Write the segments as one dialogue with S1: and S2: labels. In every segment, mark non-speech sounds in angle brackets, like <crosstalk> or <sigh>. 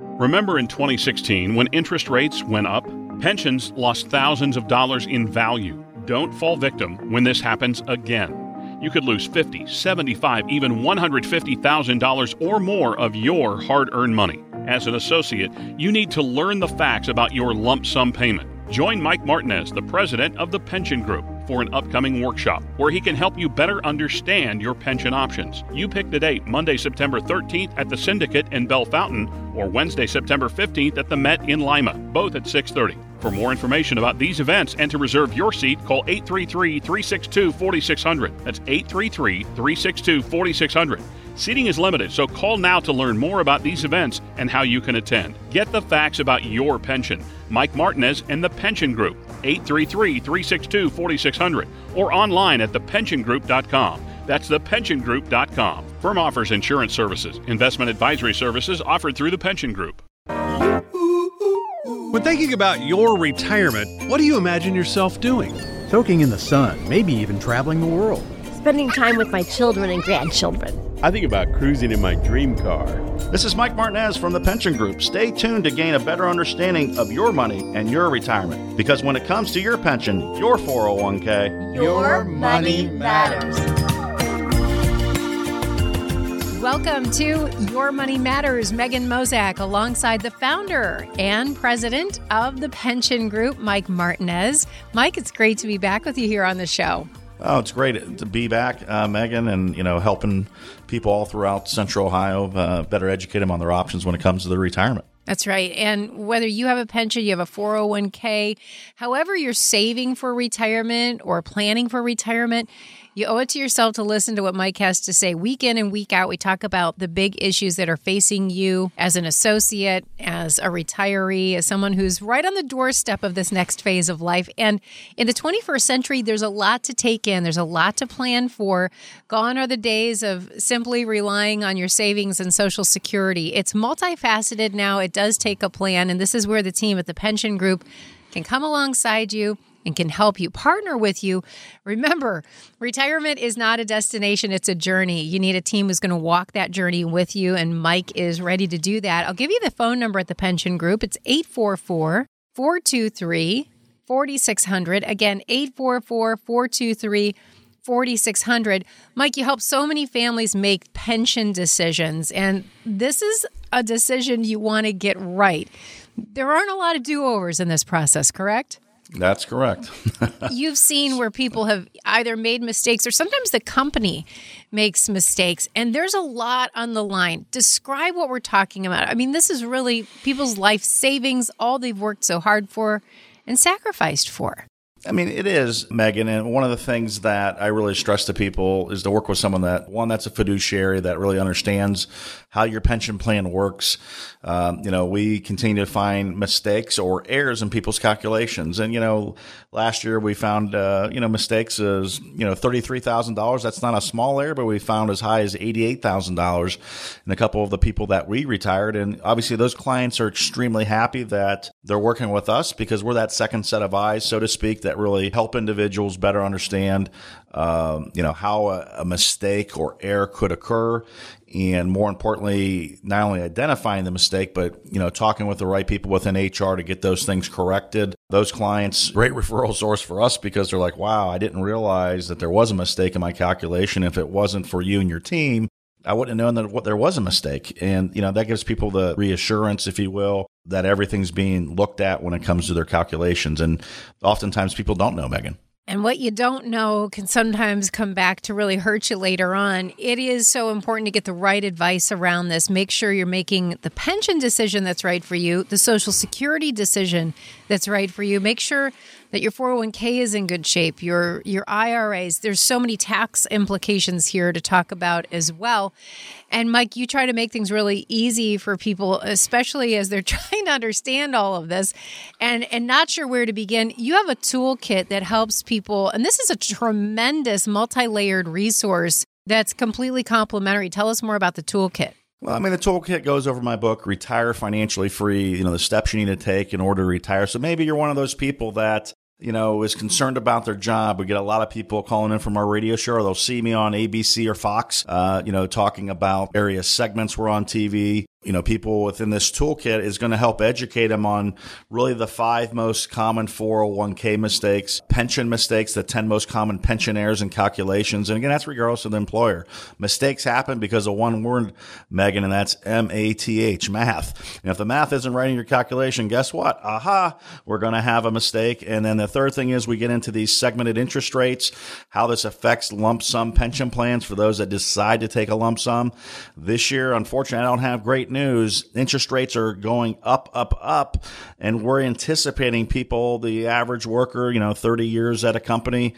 S1: Remember in 2016 when interest rates went up? Pensions lost thousands of dollars in value. Don't fall victim when this happens again. You could lose 50, 75, even $150,000 or more of your hard earned money. As an associate, you need to learn the facts about your lump sum payment. Join Mike Martinez, the president of the Pension Group, for an upcoming workshop where he can help you better understand your pension options. You pick the date Monday, September 13th at the Syndicate in Bellefontaine or Wednesday, September 15th at the Met in Lima, both at 6:30. For more information about these events and to reserve your seat, call 833-362-4600. That's 833-362-4600. Seating is limited, so call now to learn more about these events and how you can attend. Get the facts about your pension. Mike Martinez and the Pension Group, 833 362 4600, or online at thepensiongroup.com. That's thepensiongroup.com. Firm offers insurance services, investment advisory services offered through the Pension Group.
S2: When thinking about your retirement, what do you imagine yourself doing?
S3: Soaking in the sun, maybe even traveling the world.
S4: Spending time with my children and grandchildren.
S5: I think about cruising in my dream car.
S6: This is Mike Martinez from the Pension Group. Stay tuned to gain a better understanding of your money and your retirement. Because when it comes to your pension, your 401k,
S4: your money matters.
S7: Welcome to Your Money Matters. Megan Mozak, alongside the founder and president of the Pension Group, Mike Martinez. Mike, it's great to be back with you here on the show.
S6: Oh, it's great to be back, uh, Megan, and you know, helping people all throughout Central Ohio uh, better educate them on their options when it comes to their retirement.
S7: That's right. And whether you have a pension, you have a 401k, however you're saving for retirement or planning for retirement, you owe it to yourself to listen to what Mike has to say week in and week out. We talk about the big issues that are facing you as an associate, as a retiree, as someone who's right on the doorstep of this next phase of life. And in the 21st century, there's a lot to take in, there's a lot to plan for. Gone are the days of simply relying on your savings and Social Security. It's multifaceted now, it does take a plan. And this is where the team at the Pension Group can come alongside you and can help you partner with you. Remember, retirement is not a destination, it's a journey. You need a team who's going to walk that journey with you, and Mike is ready to do that. I'll give you the phone number at the pension group. It's 844 423 4600. Again, 844 423 4600. Mike, you help so many families make pension decisions, and this is a decision you want to get right. There aren't a lot of do overs in this process, correct?
S6: That's correct. <laughs>
S7: You've seen where people have either made mistakes or sometimes the company makes mistakes, and there's a lot on the line. Describe what we're talking about. I mean, this is really people's life savings, all they've worked so hard for and sacrificed for.
S6: I mean, it is, Megan. And one of the things that I really stress to people is to work with someone that, one, that's a fiduciary that really understands how your pension plan works. Um, you know, we continue to find mistakes or errors in people's calculations. And, you know, last year we found, uh, you know, mistakes as, you know, $33,000. That's not a small error, but we found as high as $88,000 in a couple of the people that we retired. And obviously those clients are extremely happy that they're working with us because we're that second set of eyes, so to speak, that really help individuals better understand, um, you know, how a, a mistake or error could occur and more importantly, not only identifying the mistake, but you know, talking with the right people within HR to get those things corrected. Those clients, great referral source for us because they're like, "Wow, I didn't realize that there was a mistake in my calculation. If it wasn't for you and your team, I wouldn't have known that there was a mistake." And you know, that gives people the reassurance, if you will, that everything's being looked at when it comes to their calculations. And oftentimes, people don't know, Megan.
S7: And what you don't know can sometimes come back to really hurt you later on. It is so important to get the right advice around this. Make sure you're making the pension decision that's right for you, the Social Security decision that's right for you. Make sure that your 401k is in good shape, your your IRAs. There's so many tax implications here to talk about as well. And Mike, you try to make things really easy for people, especially as they're <laughs> trying to understand all of this and and not sure where to begin. You have a toolkit that helps people, and this is a tremendous multi-layered resource that's completely complimentary. Tell us more about the toolkit.
S6: Well, I mean, the toolkit goes over my book, Retire Financially Free, you know, the steps you need to take in order to retire. So maybe you're one of those people that you know, is concerned about their job. We get a lot of people calling in from our radio show. or They'll see me on ABC or Fox, uh, you know, talking about various segments we're on TV. You know, people within this toolkit is going to help educate them on really the five most common 401k mistakes, pension mistakes, the 10 most common pension errors and calculations. And again, that's regardless of the employer. Mistakes happen because of one word, Megan, and that's M-A-T-H, math. And if the math isn't right in your calculation, guess what? Aha, we're going to have a mistake. And then the third thing is we get into these segmented interest rates, how this affects lump sum pension plans for those that decide to take a lump sum. This year, unfortunately, I don't have great news. Interest rates are going up, up, up, and we're anticipating people, the average worker, you know, 30 years at a company,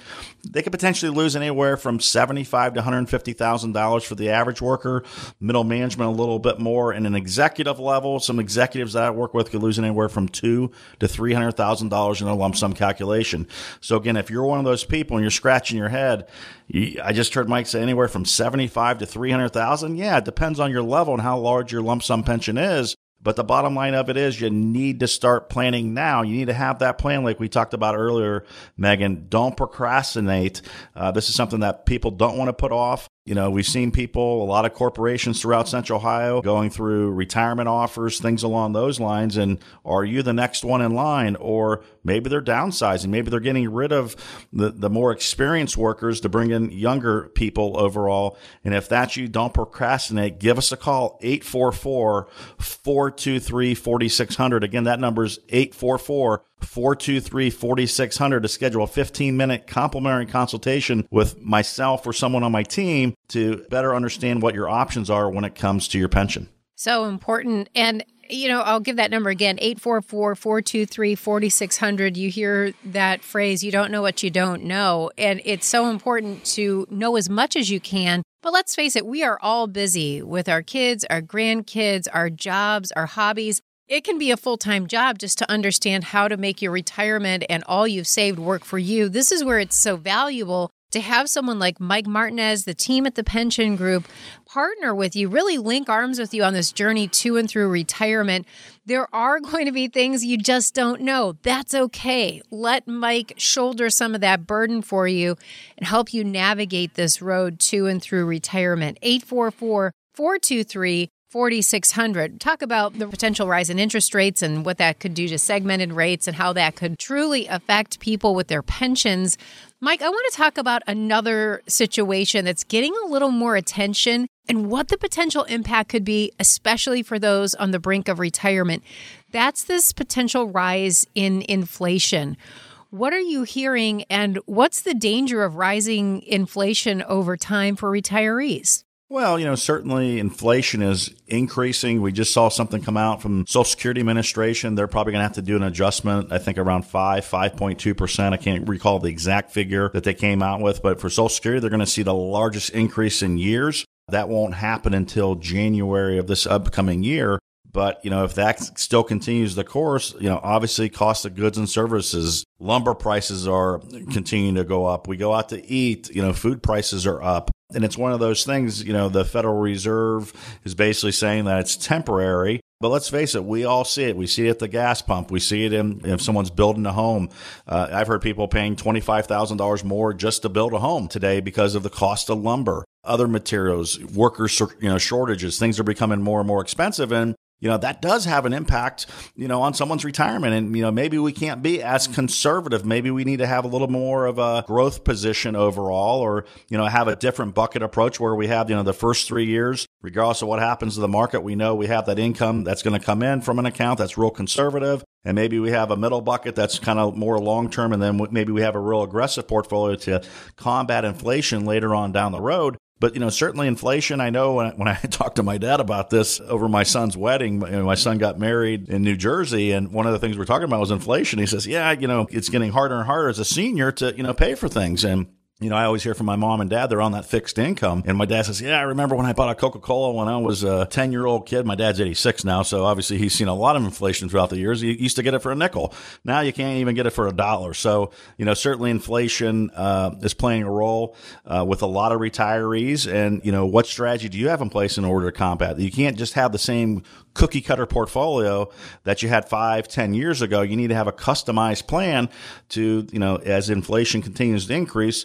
S6: they could potentially lose anywhere from 75 to $150,000 for the average worker, middle management a little bit more, and an executive level, some executives that I work with could lose anywhere from two to $300,000 in a lump sum calculation. So again, if you're one of those people and you're scratching your head, I just heard Mike say anywhere from 75 to 300,000. Yeah, it depends on your level and how large your lump sum pension is. But the bottom line of it is you need to start planning now. You need to have that plan like we talked about earlier, Megan. Don't procrastinate. Uh, this is something that people don't want to put off. You know, we've seen people, a lot of corporations throughout Central Ohio going through retirement offers, things along those lines. And are you the next one in line? Or maybe they're downsizing. Maybe they're getting rid of the, the more experienced workers to bring in younger people overall. And if that's you, don't procrastinate. Give us a call, 844 423 4600. Again, that number is 844 423 4600 to schedule a 15 minute complimentary consultation with myself or someone on my team to better understand what your options are when it comes to your pension.
S7: So important. And you know, I'll give that number again 844 423 4600. You hear that phrase, you don't know what you don't know. And it's so important to know as much as you can. But let's face it, we are all busy with our kids, our grandkids, our jobs, our hobbies. It can be a full time job just to understand how to make your retirement and all you've saved work for you. This is where it's so valuable to have someone like Mike Martinez, the team at the pension group, partner with you, really link arms with you on this journey to and through retirement. There are <laughs> going to be things you just don't know. That's okay. Let Mike shoulder some of that burden for you and help you navigate this road to and through retirement. 844 423 4600 talk about the potential rise in interest rates and what that could do to segmented rates and how that could truly affect people with their pensions. Mike i want to talk about another situation that's getting a little more attention and what the potential impact could be especially for those on the brink of retirement. That's this potential rise in inflation. What are you hearing and what's the danger of rising inflation over time for retirees
S6: well, you know, certainly inflation is increasing. We just saw something come out from Social Security Administration. They're probably going to have to do an adjustment, I think around 5, 5.2%. I can't recall the exact figure that they came out with, but for Social Security, they're going to see the largest increase in years. That won't happen until January of this upcoming year. But, you know, if that still continues the course, you know, obviously cost of goods and services, lumber prices are continuing to go up. We go out to eat, you know, food prices are up. And it's one of those things, you know, the Federal Reserve is basically saying that it's temporary. But let's face it, we all see it. We see it at the gas pump. We see it in if someone's building a home. Uh, I've heard people paying $25,000 more just to build a home today because of the cost of lumber, other materials, workers, you know, shortages. Things are becoming more and more expensive. And you know, that does have an impact, you know, on someone's retirement. And, you know, maybe we can't be as mm-hmm. conservative. Maybe we need to have a little more of a growth position overall or, you know, have a different bucket approach where we have, you know, the first three years, regardless of what happens to the market, we know we have that income that's going to come in from an account that's real conservative. And maybe we have a middle bucket that's kind of more long term. And then maybe we have a real aggressive portfolio to combat inflation later on down the road. But you know, certainly inflation. I know when I, when I <laughs> talked to my dad about this over my son's wedding, my son got married in New Jersey, and one of the things we're talking about was inflation. He says, "Yeah, you know, it's getting harder and harder as a senior to you know pay for things." And you know, I always hear from my mom and dad, they're on that fixed income. And my dad says, Yeah, I remember when I bought a Coca Cola when I was a 10 year old kid. My dad's 86 now. So obviously he's seen a lot of inflation throughout the years. He used to get it for a nickel. Now you can't even get it for a dollar. So, you know, certainly inflation uh, is playing a role uh, with a lot of retirees. And, you know, what strategy do you have in place in order to combat that? You can't just have the same cookie cutter portfolio that you had five, ten years ago. You need to have a customized plan to, you know, as inflation continues to increase,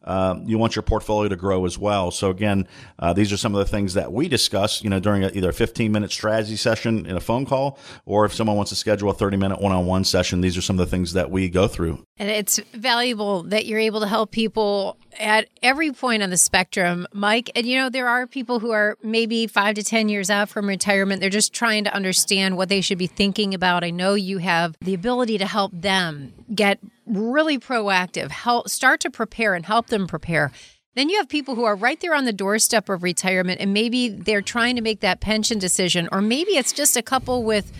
S6: uh, you want your portfolio to grow as well. So again, uh, these are some of the things that we discuss, you know, during a, either a 15 minute strategy session in a phone call, or if someone wants to schedule a 30 minute one on one session, these are some of the things that we go through.
S7: And it's valuable that you're able to help people at every point on the spectrum, Mike. And you know, there are people who are maybe five to 10 years out from retirement. They're just trying to understand what they should be thinking about. I know you have the ability to help them get really proactive, help start to prepare and help them prepare. Then you have people who are right there on the doorstep of retirement and maybe they're trying to make that pension decision, or maybe it's just a couple with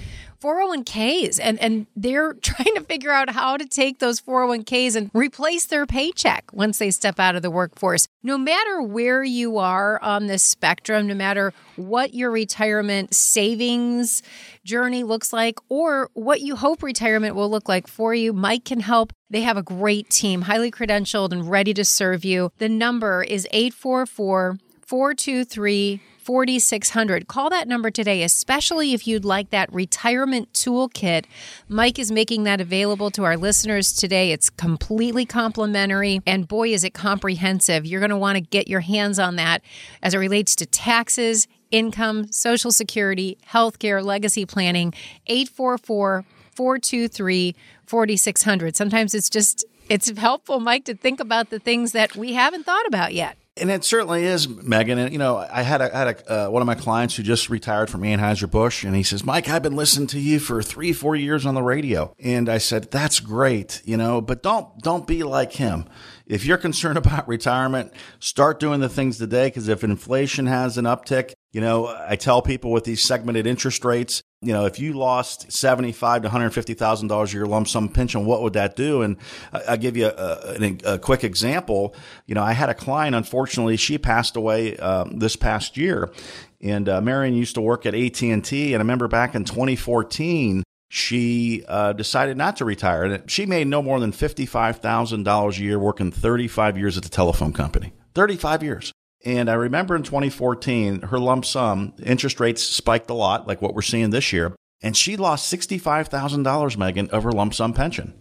S7: 401ks and, and they're <laughs> trying to figure out how to take those 401ks and replace their paycheck once they step out of the workforce. No matter where you are on this spectrum, no matter what your retirement savings journey looks like or what you hope retirement will look like for you, Mike can help. They have a great team, highly credentialed and ready to serve you. The number is 844 423 4600. Call that number today, especially if you'd like that retirement toolkit. Mike is making that available to our listeners today. It's completely complimentary, and boy, is it comprehensive. You're going to want to get your hands on that as it relates to taxes, income, Social Security, healthcare, legacy planning. 844 423 4600. Sometimes it's just it's helpful, Mike, to think about the things that we haven't thought about yet.
S6: And it certainly is, Megan. And you know, I had a, had a, uh, one of my clients who just retired from Anheuser Busch, and he says, "Mike, I've been listening to you for three, four years on the radio." And I said, "That's great, you know, but don't don't be like him. If you're concerned <laughs> about retirement, start doing the things today because if inflation has an uptick, you know, I tell people with these segmented interest rates, you know, if you lost seventy-five to one hundred fifty thousand dollars of your lump sum pension, what would that do? And I'll give you a, a, a, quick example. You know, I had a client. Unfortunately, she passed away um, this past year, and uh, Marion used to work at AT and T. And I remember back in 2014, she uh, decided not to retire. And she made no more than fifty-five thousand dollars a year, working thirty-five years at the telephone company. Thirty-five years. And I remember in 2014, her lump sum interest rates spiked a lot, like what we're seeing this year. And she lost $65,000, Megan, of her lump sum pension.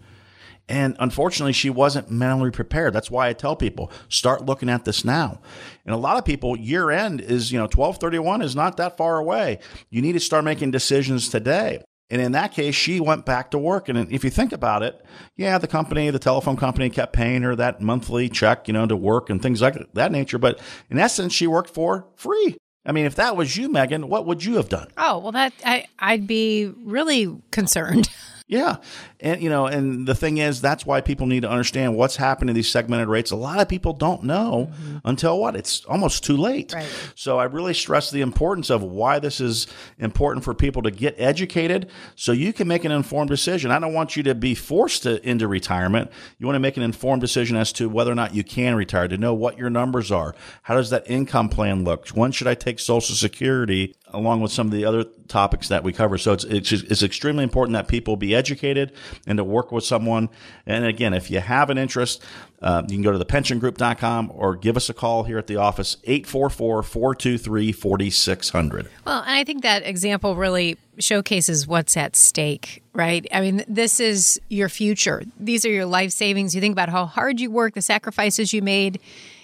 S6: And unfortunately, she wasn't mentally prepared. That's why I tell people start looking at this now. And a lot of people, year end is, you know, 1231 is not that far away. You need to start making decisions today. And in that case, she went back to work. And if you think about it, yeah, the company, the telephone company kept paying her that monthly check, you know, to work and things like that nature. But in essence, she worked for free. I mean, if that was you, Megan, what would you have done?
S7: Oh, well, that I, I'd be really concerned. <laughs>
S6: Yeah. And, you know, and the thing is, that's why people need to understand what's happening to these segmented rates. A lot of people don't know mm-hmm. until what? It's almost too late. Right. So I really stress the importance of why this is important for people to get educated so you can make an informed decision. I don't want you to be forced to, into retirement. You want to make an informed decision as to whether or not you can retire, to know what your numbers are. How does that income plan look? When should I take Social Security? Along with some of the other topics that we cover. So it's, it's, it's extremely important that people be educated and to work with someone. And again, if you have an interest, uh, you can go to thepensiongroup.com or give us a call here at the office, 844-423-4600.
S7: Well, and I think that example really showcases what's at stake, right? I mean, this is your future. These are your life savings. You think about how hard you work, the sacrifices you made,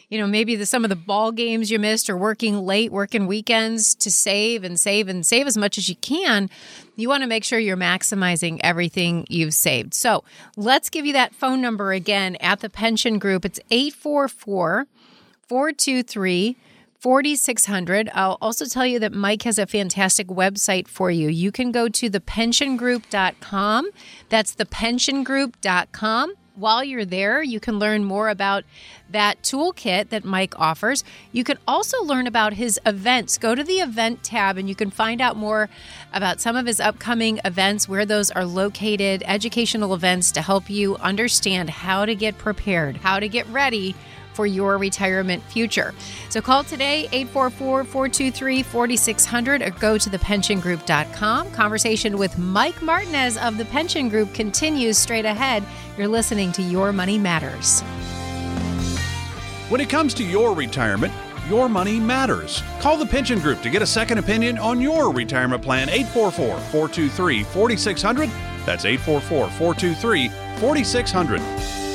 S7: you know, maybe the, some of the ball games you missed or working late, working weekends to save and save and save as much as you can. You want to make sure you're maximizing everything you've saved. So let's give you that phone number again at the pension group. It's 844 423 4600. I'll also tell you that Mike has a fantastic website for you. You can go to thepensiongroup.com. That's thepensiongroup.com. While you're there, you can learn more about that toolkit that Mike offers. You can also learn about his events. Go to the event tab and you can find out more about some of his upcoming events, where those are located, educational events to help you understand how to get prepared, how to get ready for your retirement future. So call today 844 423 4600 or go to thepensiongroup.com. Conversation with Mike Martinez of the Pension Group continues straight ahead. You're listening to Your Money Matters.
S2: When it comes to your retirement, Your money matters. Call the Pension Group to get a second opinion on your retirement plan 844 423 4600. That's 844 423 4600.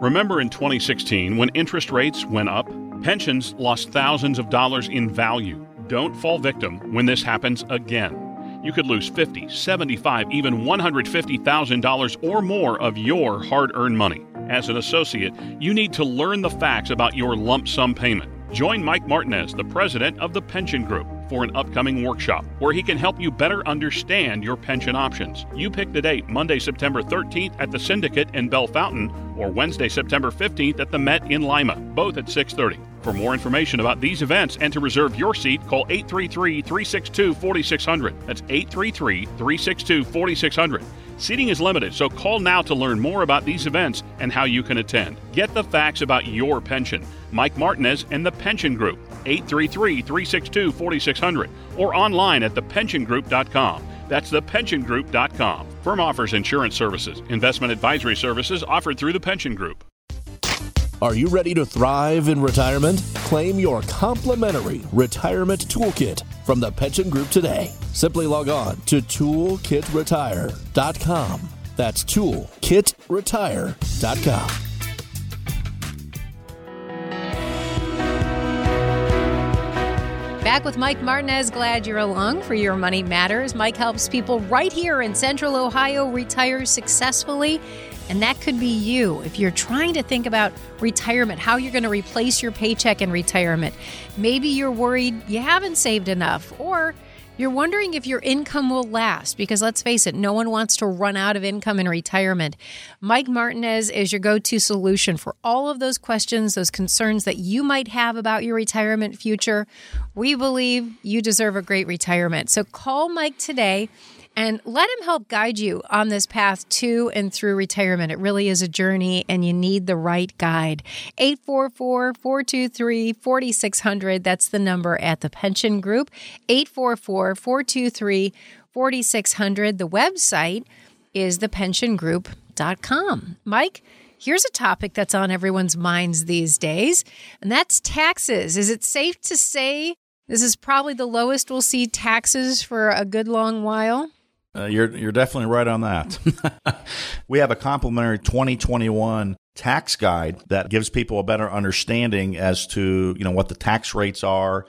S1: Remember in 2016 when interest rates went up? Pensions lost thousands of dollars in value. Don't fall victim when this happens again. You could lose 50, 75, even $150,000 or more of your hard earned money. As an associate, you need to learn the facts about your lump sum payment. Join Mike Martinez, the president of the Pension Group, for an upcoming workshop where he can help you better understand your pension options. You pick the date Monday, September 13th at the Syndicate in Bellefontaine or Wednesday, September 15th at the Met in Lima, both at 6:30. For more information about these events and to reserve your seat, call 833-362-4600. That's 833-362-4600. Seating is limited, so call now to learn more about these events and how you can attend. Get the facts about your pension. Mike Martinez and the Pension Group, 833 362 4600, or online at thepensiongroup.com. That's thepensiongroup.com. Firm offers insurance services, investment advisory services offered through the Pension Group.
S8: Are you ready to thrive in retirement? Claim your complimentary retirement toolkit from the Pension Group today. Simply log on to toolkitretire.com. That's toolkitretire.com.
S7: Back with Mike Martinez. Glad you're along for Your Money Matters. Mike helps people right here in Central Ohio retire successfully. And that could be you if you're trying to think about retirement, how you're going to replace your paycheck in retirement. Maybe you're worried you haven't saved enough, or you're wondering if your income will last because let's face it, no one wants to run out of income in retirement. Mike Martinez is your go to solution for all of those questions, those concerns that you might have about your retirement future. We believe you deserve a great retirement. So call Mike today and let him help guide you on this path to and through retirement. It really is a journey, and you need the right guide. 844 423 4600. That's the number at the Pension Group. 844 423 4600. The website is thepensiongroup.com. Mike, Here's a topic that's on everyone's minds these days, and that's taxes. Is it safe to say this is probably the lowest we'll see taxes for a good long while?
S6: Uh, you're you're definitely right on that. <laughs> we have a complimentary 2021 tax guide that gives people a better understanding as to you know what the tax rates are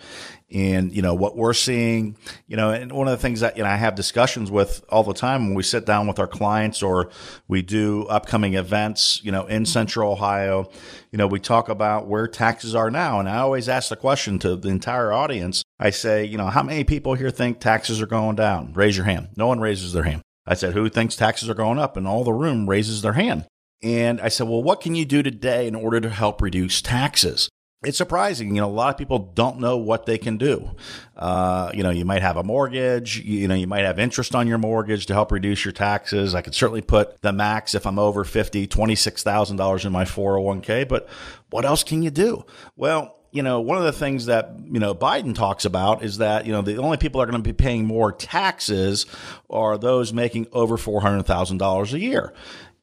S6: and you know what we're seeing you know and one of the things that you know I have discussions with all the time when we sit down with our clients or we do upcoming events you know in central ohio you know we talk about where taxes are now. And I always ask the question to the entire audience. I say you know how many people here think taxes are going down? Raise your hand. No one raises their hand. I said who thinks taxes are going up? And all the room raises their hand. And I said, well, what can you do today in order to help reduce taxes? It's surprising. You know, a lot of people don't know what they can do. Uh, you know, you might have a mortgage, you, know, you might have interest on your mortgage to help reduce your taxes. I could certainly put the max if I'm over 50, $26,000 in my 401k, but what else can you do? Well, you know, one of the things that, you know, Biden talks about is that, you know, the only people that are going to be paying more taxes are those making over $400,000 a year.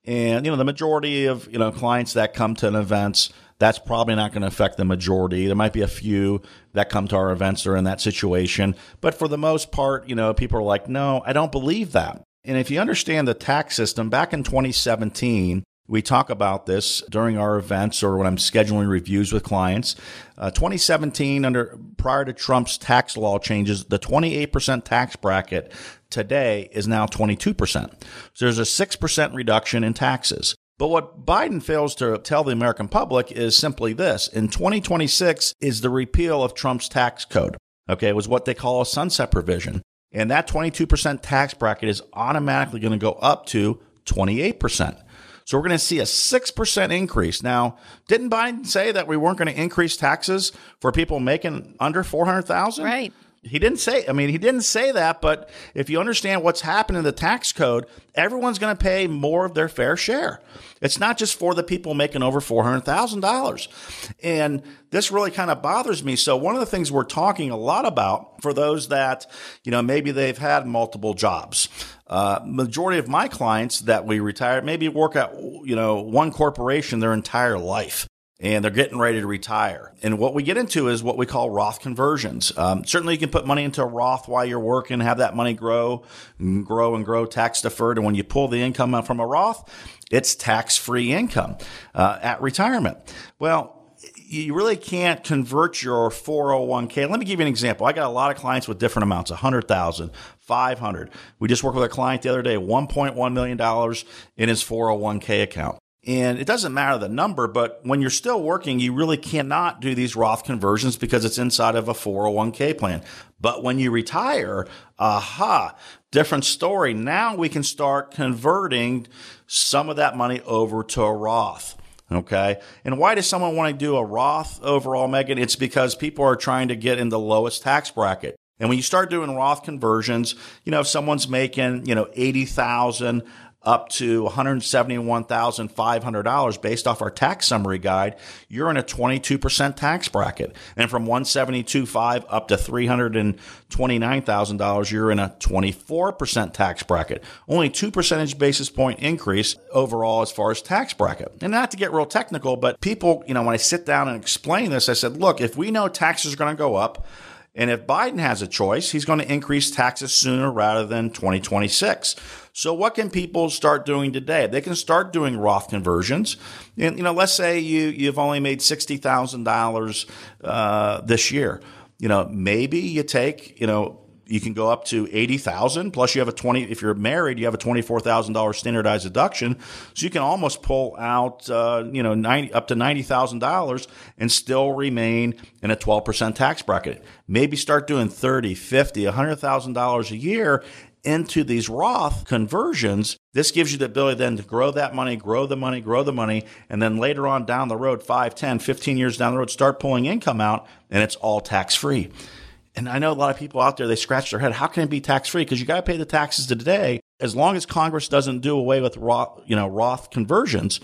S6: And, you know, the majority of, you know, clients that come to an events, that's probably not going to affect the majority. There might be a few that come to our events are in that situation. But for the most part, you know, people are like, no, I don't believe that. And if you understand the tax system, back in 2017, we talk about this during our events or when I'm scheduling reviews with clients. Uh, 2017, under prior to Trump's tax law changes, the 28% tax bracket today is now 22%. So there's a 6% reduction in taxes. But what Biden fails to tell the American public is simply this. In 2026 is the repeal of Trump's tax code. Okay. It was what they call a sunset provision. And that 22% tax bracket is automatically going to go up to 28%. So we're going to see a 6% increase. Now, didn't Biden say that we weren't going to increase taxes for people making under 400,000?
S7: Right.
S6: He didn't say, I mean, he didn't say that, but if you understand what's happened in the tax code, everyone's going to pay more of their fair share. It's not just for the people making over $400,000. And this really kind of bothers me. So one of the things we're talking a lot about for those that, you know, maybe they've had multiple jobs. Uh, majority of my clients that we retired maybe work at, you know, one corporation their entire life. And they're getting ready to retire. And what we get into is what we call Roth conversions. Um, certainly, you can put money into a Roth while you're working, have that money grow, and grow and grow tax deferred. And when you pull the income out from a Roth, it's tax free income uh, at retirement. Well, you really can't convert your 401k. Let me give you an example. I got a lot of clients with different amounts, 100,000, 500. We just worked with a client the other day, $1.1 million in his 401k account. And it doesn't matter the number, but when you're still working, you really cannot do these Roth conversions because it's inside of a 401k plan. But when you retire, aha, different story. Now we can start converting some of that money over to a Roth. Okay. And why does someone want to do a Roth overall, Megan? It's because people are trying to get in the lowest tax bracket. And when you start doing Roth conversions, you know, if someone's making, you know, 80,000 up to $171,500 based off our tax summary guide, you're in a 22% tax bracket. And from 172.5 up to $329,000, you're in a 24% tax bracket. Only two percentage basis point increase overall as far as tax bracket. And not to get real technical, but people, you know, when I sit down and explain this, I said, look, if we know taxes are going to go up, and if Biden has a choice, he's going to increase taxes sooner rather than 2026. So what can people start doing today? They can start doing Roth conversions. And, you know, let's say you, you've only made $60,000 uh, this year. You know, maybe you take, you know, you can go up to 80,000 plus you have a 20 if you're married you have a $24,000 standardized deduction so you can almost pull out uh, you know 90 up to $90,000 and still remain in a 12% tax bracket maybe start doing 30 50 $100,000 a year into these Roth conversions, this gives you the ability then to grow that money, grow the money, grow the money, and then later on down the road, 5, 10, 15 years down the road, start pulling income out and it's all tax free. And I know a lot of people out there, they scratch their head. How can it be tax free? Because you got to pay the taxes today. As long as Congress doesn't do away with Roth, you know, Roth conversions,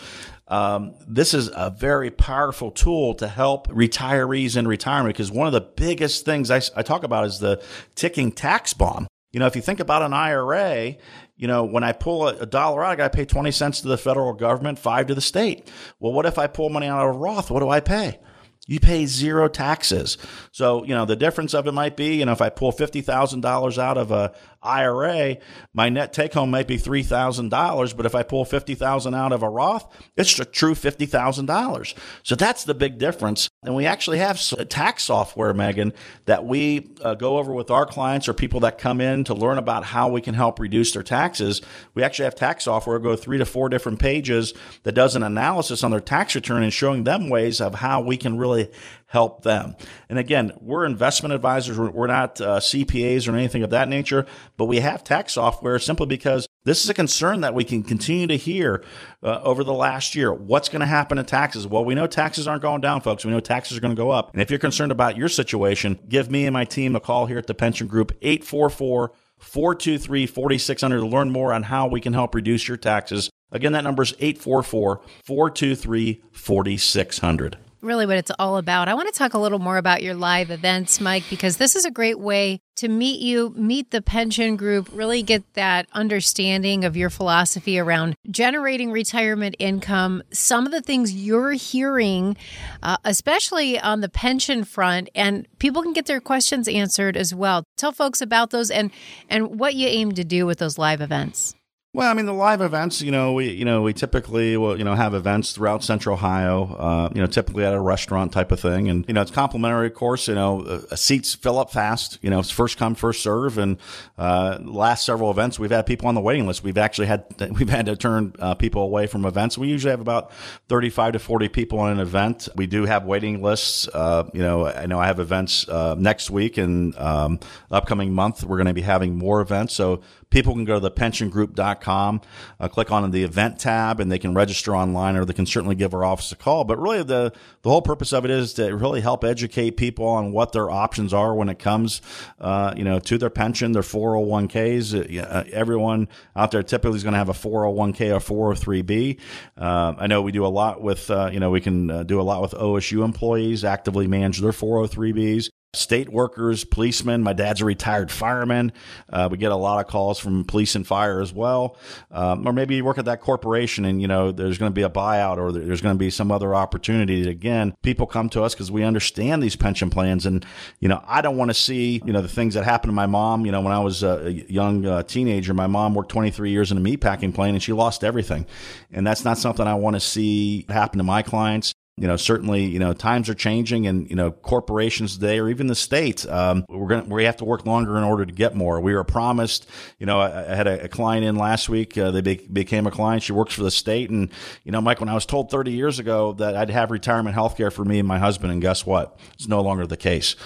S6: um, this is a very powerful tool to help retirees in retirement. Because one of the biggest things I, I talk about is the ticking tax bomb. You know, if you think about an IRA, you know, when I pull a, dollar out, I got to pay 20 cents to the federal government, five to the state. Well, what if I pull money out of a Roth? What do I pay? You pay zero taxes. So, you know, the difference of it might be, you know, if I pull $50,000 out of a IRA, my net take home might be $3,000. But if I pull 50,000 out of a Roth, it's a true $50,000. So that's the big difference. And we actually have tax software, Megan, that we uh, go over with our clients or people that come in to learn about how we can help reduce their taxes. We actually have tax software go three to four different pages that does an analysis on their tax return and showing them ways of how we can really help them. And again, we're investment advisors. We're not uh, CPAs or anything of that nature, but we have tax software simply because this is a concern that we can continue to hear uh, over the last year. What's going to happen to taxes? Well, we know taxes aren't going down, folks. We know taxes are going to go up. And if you're concerned about your situation, give me and my team a call here at the Pension Group, 844 423 4600 to learn more on how we can help reduce your taxes. Again, that number is 844 423 4600
S7: really what it's all about. I want to talk a little more about your live events, Mike, because this is a great way to meet you, meet the pension group, really get that understanding of your philosophy around generating retirement income. Some of the things you're hearing, uh, especially on the pension front, and people can get their questions answered as well. Tell folks about those and and what you aim to do with those live events.
S6: Well, I mean, the live events, you know, we, you know, we typically will, you know, have events throughout Central Ohio, uh, you know, typically at a restaurant type of thing. And, you know, it's complimentary, of course, you know, uh, seats fill up fast, you know, it's first come, first serve. And, uh, last several events, we've had people on the waiting list. We've actually had, <laughs> we've had to turn uh, people away from events. We usually have about 35 to 40 people on an event. We do have waiting lists. Uh, you know, I know I have events, uh, next week and, um, upcoming month. We're going to be having more events. So people can go to thepensiongroup.com, uh, click on the event tab, and they can register online, or they can certainly give our office a call. But really, the the whole purpose of it is to really help educate people on what their options are when it comes, uh, you know, to their pension, their 401ks. Uh, everyone out there typically is going to have a 401k or 403b. Uh, I know we do a lot with, uh, you know, we can uh, do a lot with OSU employees actively manage their 403bs. State workers, policemen. My dad's a retired fireman. Uh, we get a lot of calls from police and fire as well. Um, or maybe you work at that corporation and, you know, there's going to be a buyout or there's going to be some other opportunity. Again, people come to us because we understand these pension plans. And, you know, I don't want to see, you know, the things that happened to my mom. You know, when I was a young uh, teenager, my mom worked 23 years in a meatpacking plant and she lost everything. And that's not something I want to see happen to my clients you know, certainly, you know, times are changing and, you know, corporations today or even the states, um, we're going to, we have to work longer in order to get more. We were promised, you know, I, I had a, a, client in last week. Uh, they be, became a client. She works for the state. And, you know, Mike, when I was told 30 years ago that I'd have retirement health care for me and my husband, and guess what? It's no longer the case.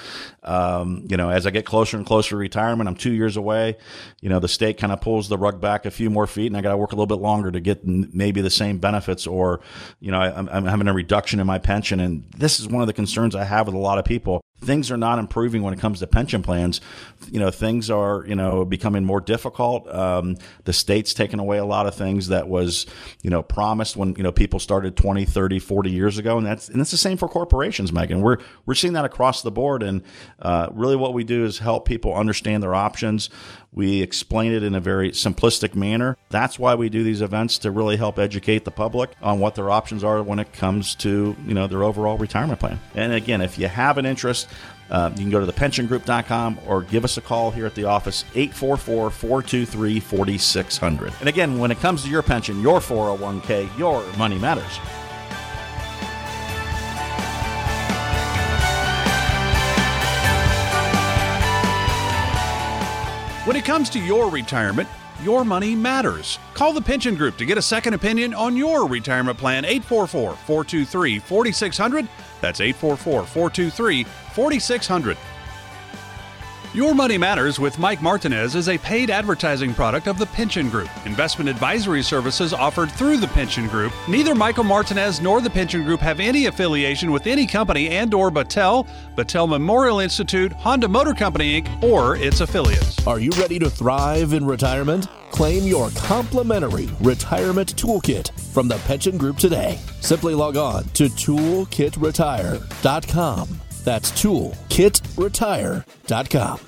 S6: Um, you know, as I get closer and closer to retirement, I'm two years away. You know, the state kind of pulls the rug back a few more feet and I got to work a little bit longer to get maybe the same benefits or, you know, I, I'm having a reduction in my pension. And this is one of the concerns I have with a lot of people. Things are not improving when it comes to pension plans. You know, things are, you know, becoming more difficult. Um, the state's taken away a lot of things that was, you know, promised when, you know, people started 20, 30, 40 years ago. And that's, and it's the same for corporations, Megan. We're, we're seeing that across the board. And, uh, really what we do is help people understand their options. We explain it in a very simplistic manner. That's why we do these events to really help educate the public on what their options are when it comes to, you know, their overall retirement plan. And again, if you have an interest, uh, you can go to thepensiongroup.com or give us a call here at the office, 844 423 4600. And again, when it comes to your pension, your 401k, your money matters.
S2: When it comes to your retirement, your money matters. Call the Pension Group to get a second opinion on your retirement plan 844 423 4600. That's 844 423 4600. Your Money Matters with Mike Martinez is a paid advertising product of the Pension Group. Investment advisory services offered through the Pension Group. Neither Michael Martinez nor the Pension Group have any affiliation with any company and or Battelle, Battelle Memorial Institute, Honda Motor Company Inc., or its affiliates.
S8: Are you ready to thrive in retirement? Claim your complimentary retirement toolkit from the Pension Group today. Simply log on to toolkitretire.com. That's toolkitretire.com.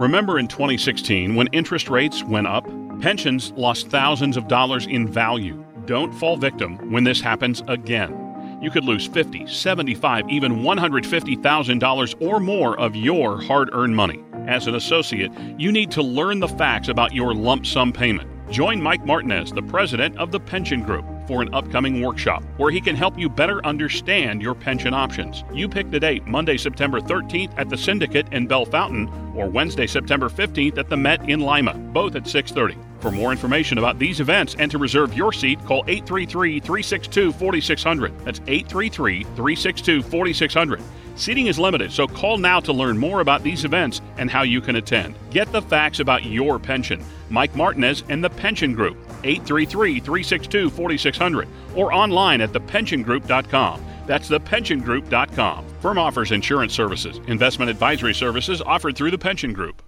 S1: Remember in 2016 when interest rates went up? Pensions lost thousands of dollars in value. Don't fall victim when this happens again. You could lose 50, 75, even $150,000 or more of your hard earned money. As an associate, you need to learn the facts about your lump sum payment. Join Mike Martinez, the president of the Pension Group for an upcoming workshop where he can help you better understand your pension options. You pick the date Monday, September 13th at the Syndicate in Bellefontaine or Wednesday, September 15th at the Met in Lima, both at 6:30. For more information about these events and to reserve your seat, call 833-362-4600. That's 833-362-4600. Seating is limited, so call now to learn more about these events and how you can attend. Get the facts about your pension. Mike Martinez and the Pension Group, 833 362 4600, or online at thepensiongroup.com. That's thepensiongroup.com. Firm offers insurance services, investment advisory services offered through the Pension Group.